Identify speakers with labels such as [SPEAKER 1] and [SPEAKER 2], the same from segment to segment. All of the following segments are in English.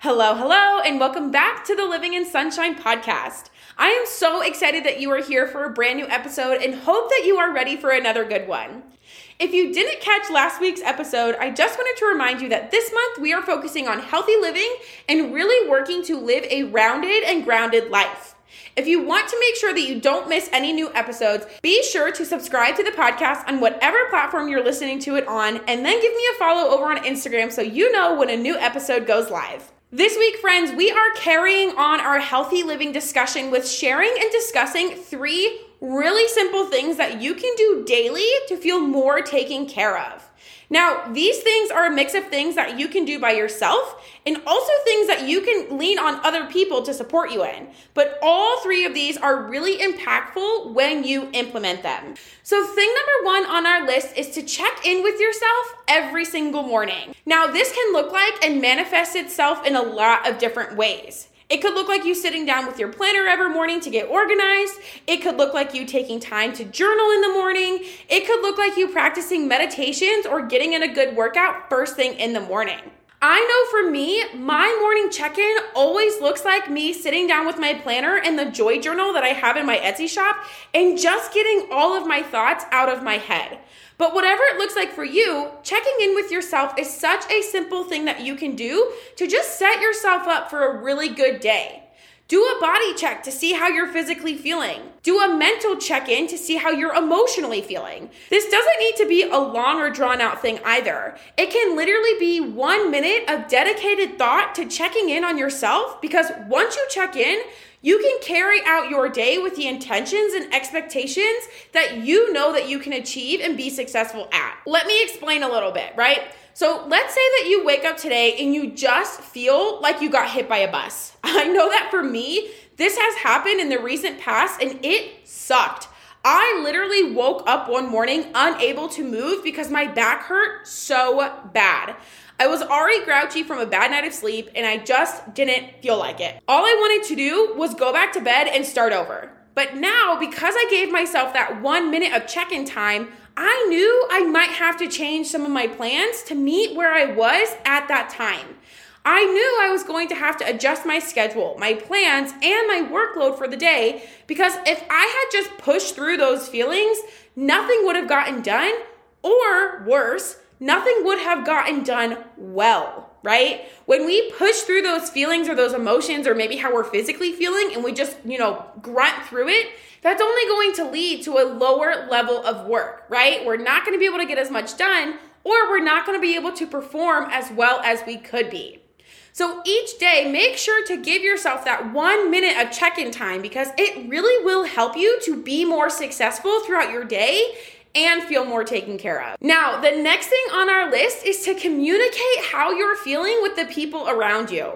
[SPEAKER 1] Hello, hello, and welcome back to the Living in Sunshine podcast. I am so excited that you are here for a brand new episode and hope that you are ready for another good one. If you didn't catch last week's episode, I just wanted to remind you that this month we are focusing on healthy living and really working to live a rounded and grounded life. If you want to make sure that you don't miss any new episodes, be sure to subscribe to the podcast on whatever platform you're listening to it on, and then give me a follow over on Instagram so you know when a new episode goes live. This week, friends, we are carrying on our healthy living discussion with sharing and discussing three really simple things that you can do daily to feel more taken care of. Now, these things are a mix of things that you can do by yourself and also things that you can lean on other people to support you in. But all three of these are really impactful when you implement them. So, thing number one on our list is to check in with yourself every single morning. Now, this can look like and manifest itself in a lot of different ways. It could look like you sitting down with your planner every morning to get organized. It could look like you taking time to journal in the morning. It could look like you practicing meditations or getting in a good workout first thing in the morning. I know for me, my morning check in always looks like me sitting down with my planner and the joy journal that I have in my Etsy shop and just getting all of my thoughts out of my head. But whatever it looks like for you, checking in with yourself is such a simple thing that you can do to just set yourself up for a really good day. Do a body check to see how you're physically feeling. Do a mental check in to see how you're emotionally feeling. This doesn't need to be a long or drawn out thing either. It can literally be one minute of dedicated thought to checking in on yourself because once you check in, you can carry out your day with the intentions and expectations that you know that you can achieve and be successful at. Let me explain a little bit, right? So let's say that you wake up today and you just feel like you got hit by a bus. I know that for me, this has happened in the recent past and it sucked. I literally woke up one morning unable to move because my back hurt so bad. I was already grouchy from a bad night of sleep and I just didn't feel like it. All I wanted to do was go back to bed and start over. But now, because I gave myself that one minute of check in time, I knew I might have to change some of my plans to meet where I was at that time. I knew I was going to have to adjust my schedule, my plans, and my workload for the day because if I had just pushed through those feelings, nothing would have gotten done, or worse, nothing would have gotten done well, right? When we push through those feelings or those emotions or maybe how we're physically feeling and we just, you know, grunt through it, that's only going to lead to a lower level of work, right? We're not going to be able to get as much done or we're not going to be able to perform as well as we could be. So each day, make sure to give yourself that one minute of check in time because it really will help you to be more successful throughout your day and feel more taken care of. Now, the next thing on our list is to communicate how you're feeling with the people around you.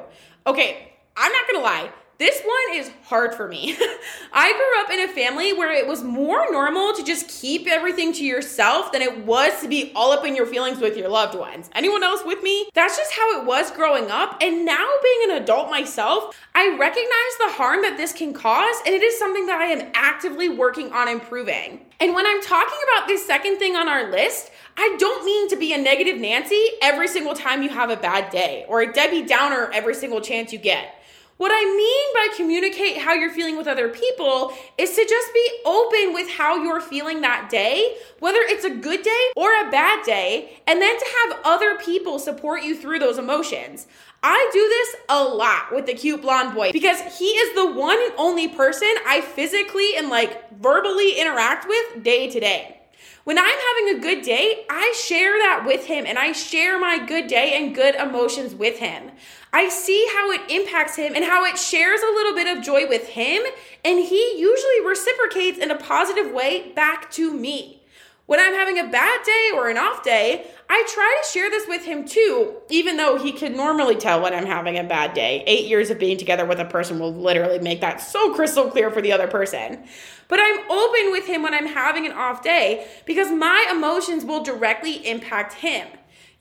[SPEAKER 1] Okay, I'm not gonna lie. This one is hard for me. I grew up in a family where it was more normal to just keep everything to yourself than it was to be all up in your feelings with your loved ones. Anyone else with me? That's just how it was growing up. And now, being an adult myself, I recognize the harm that this can cause, and it is something that I am actively working on improving. And when I'm talking about this second thing on our list, I don't mean to be a negative Nancy every single time you have a bad day or a Debbie Downer every single chance you get. What I mean by communicate how you're feeling with other people is to just be open with how you're feeling that day, whether it's a good day or a bad day, and then to have other people support you through those emotions. I do this a lot with the cute blonde boy because he is the one and only person I physically and like verbally interact with day to day. When I'm having a good day, I share that with him and I share my good day and good emotions with him. I see how it impacts him and how it shares a little bit of joy with him, and he usually reciprocates in a positive way back to me. When I'm having a bad day or an off day, I try to share this with him too, even though he can normally tell when I'm having a bad day. Eight years of being together with a person will literally make that so crystal clear for the other person. But I'm open with him when I'm having an off day because my emotions will directly impact him.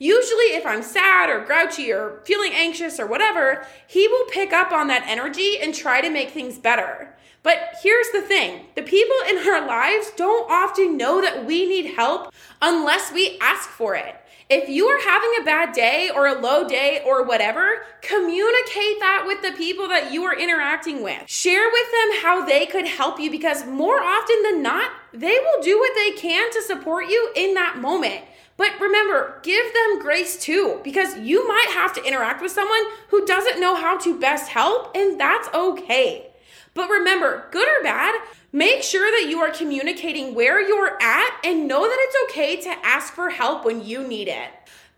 [SPEAKER 1] Usually, if I'm sad or grouchy or feeling anxious or whatever, he will pick up on that energy and try to make things better. But here's the thing the people in our lives don't often know that we need help unless we ask for it. If you are having a bad day or a low day or whatever, communicate that with the people that you are interacting with. Share with them how they could help you because more often than not, they will do what they can to support you in that moment. But remember, give them grace too, because you might have to interact with someone who doesn't know how to best help, and that's okay. But remember, good or bad, make sure that you are communicating where you're at and know that it's okay to ask for help when you need it.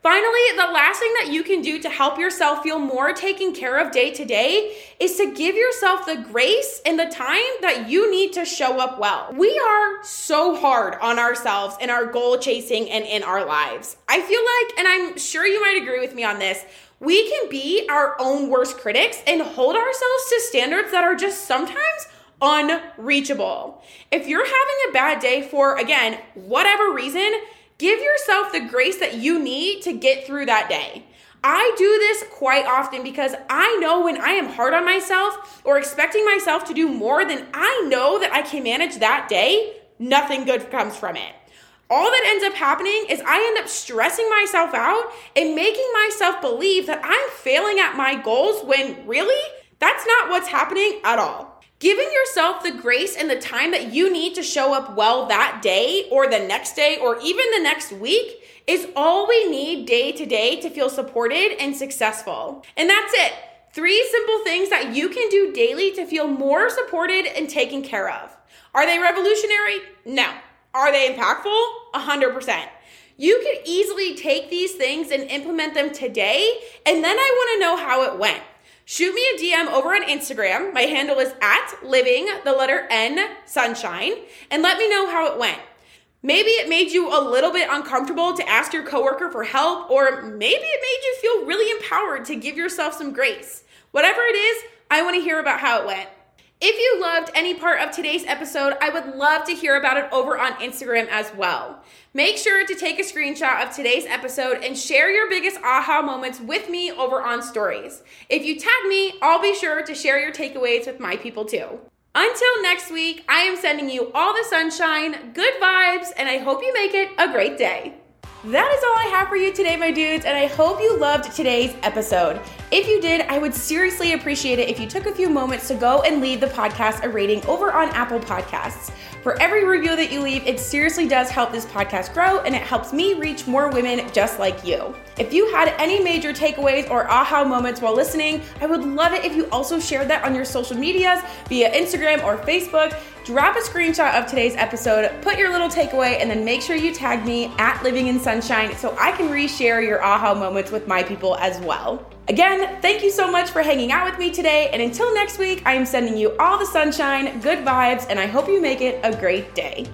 [SPEAKER 1] Finally, the last thing that you can do to help yourself feel more taken care of day to day is to give yourself the grace and the time that you need to show up well. We are so hard on ourselves in our goal chasing and in our lives. I feel like, and I'm sure you might agree with me on this, we can be our own worst critics and hold ourselves to standards that are just sometimes unreachable. If you're having a bad day for, again, whatever reason, give yourself the grace that you need to get through that day. I do this quite often because I know when I am hard on myself or expecting myself to do more than I know that I can manage that day, nothing good comes from it all that ends up happening is I end up stressing myself out and making myself believe that I'm failing at my goals when really that's not what's happening at all. Giving yourself the grace and the time that you need to show up well that day or the next day or even the next week is all we need day to day to feel supported and successful. And that's it. Three simple things that you can do daily to feel more supported and taken care of. Are they revolutionary? No. Are they impactful? 100%. You can easily take these things and implement them today, and then I wanna know how it went. Shoot me a DM over on Instagram. My handle is at living the letter N sunshine, and let me know how it went. Maybe it made you a little bit uncomfortable to ask your coworker for help, or maybe it made you feel really empowered to give yourself some grace. Whatever it is, I wanna hear about how it went. If you loved any part of today's episode, I would love to hear about it over on Instagram as well. Make sure to take a screenshot of today's episode and share your biggest aha moments with me over on stories. If you tag me, I'll be sure to share your takeaways with my people too. Until next week, I am sending you all the sunshine, good vibes, and I hope you make it a great day. That is all I have for you today, my dudes, and I hope you loved today's episode. If you did, I would seriously appreciate it if you took a few moments to go and leave the podcast a rating over on Apple Podcasts. For every review that you leave, it seriously does help this podcast grow and it helps me reach more women just like you. If you had any major takeaways or aha moments while listening, I would love it if you also shared that on your social medias via Instagram or Facebook. Drop a screenshot of today's episode, put your little takeaway, and then make sure you tag me at Living in Sunshine so I can reshare your aha moments with my people as well. Again, thank you so much for hanging out with me today. And until next week, I am sending you all the sunshine, good vibes, and I hope you make it a great day.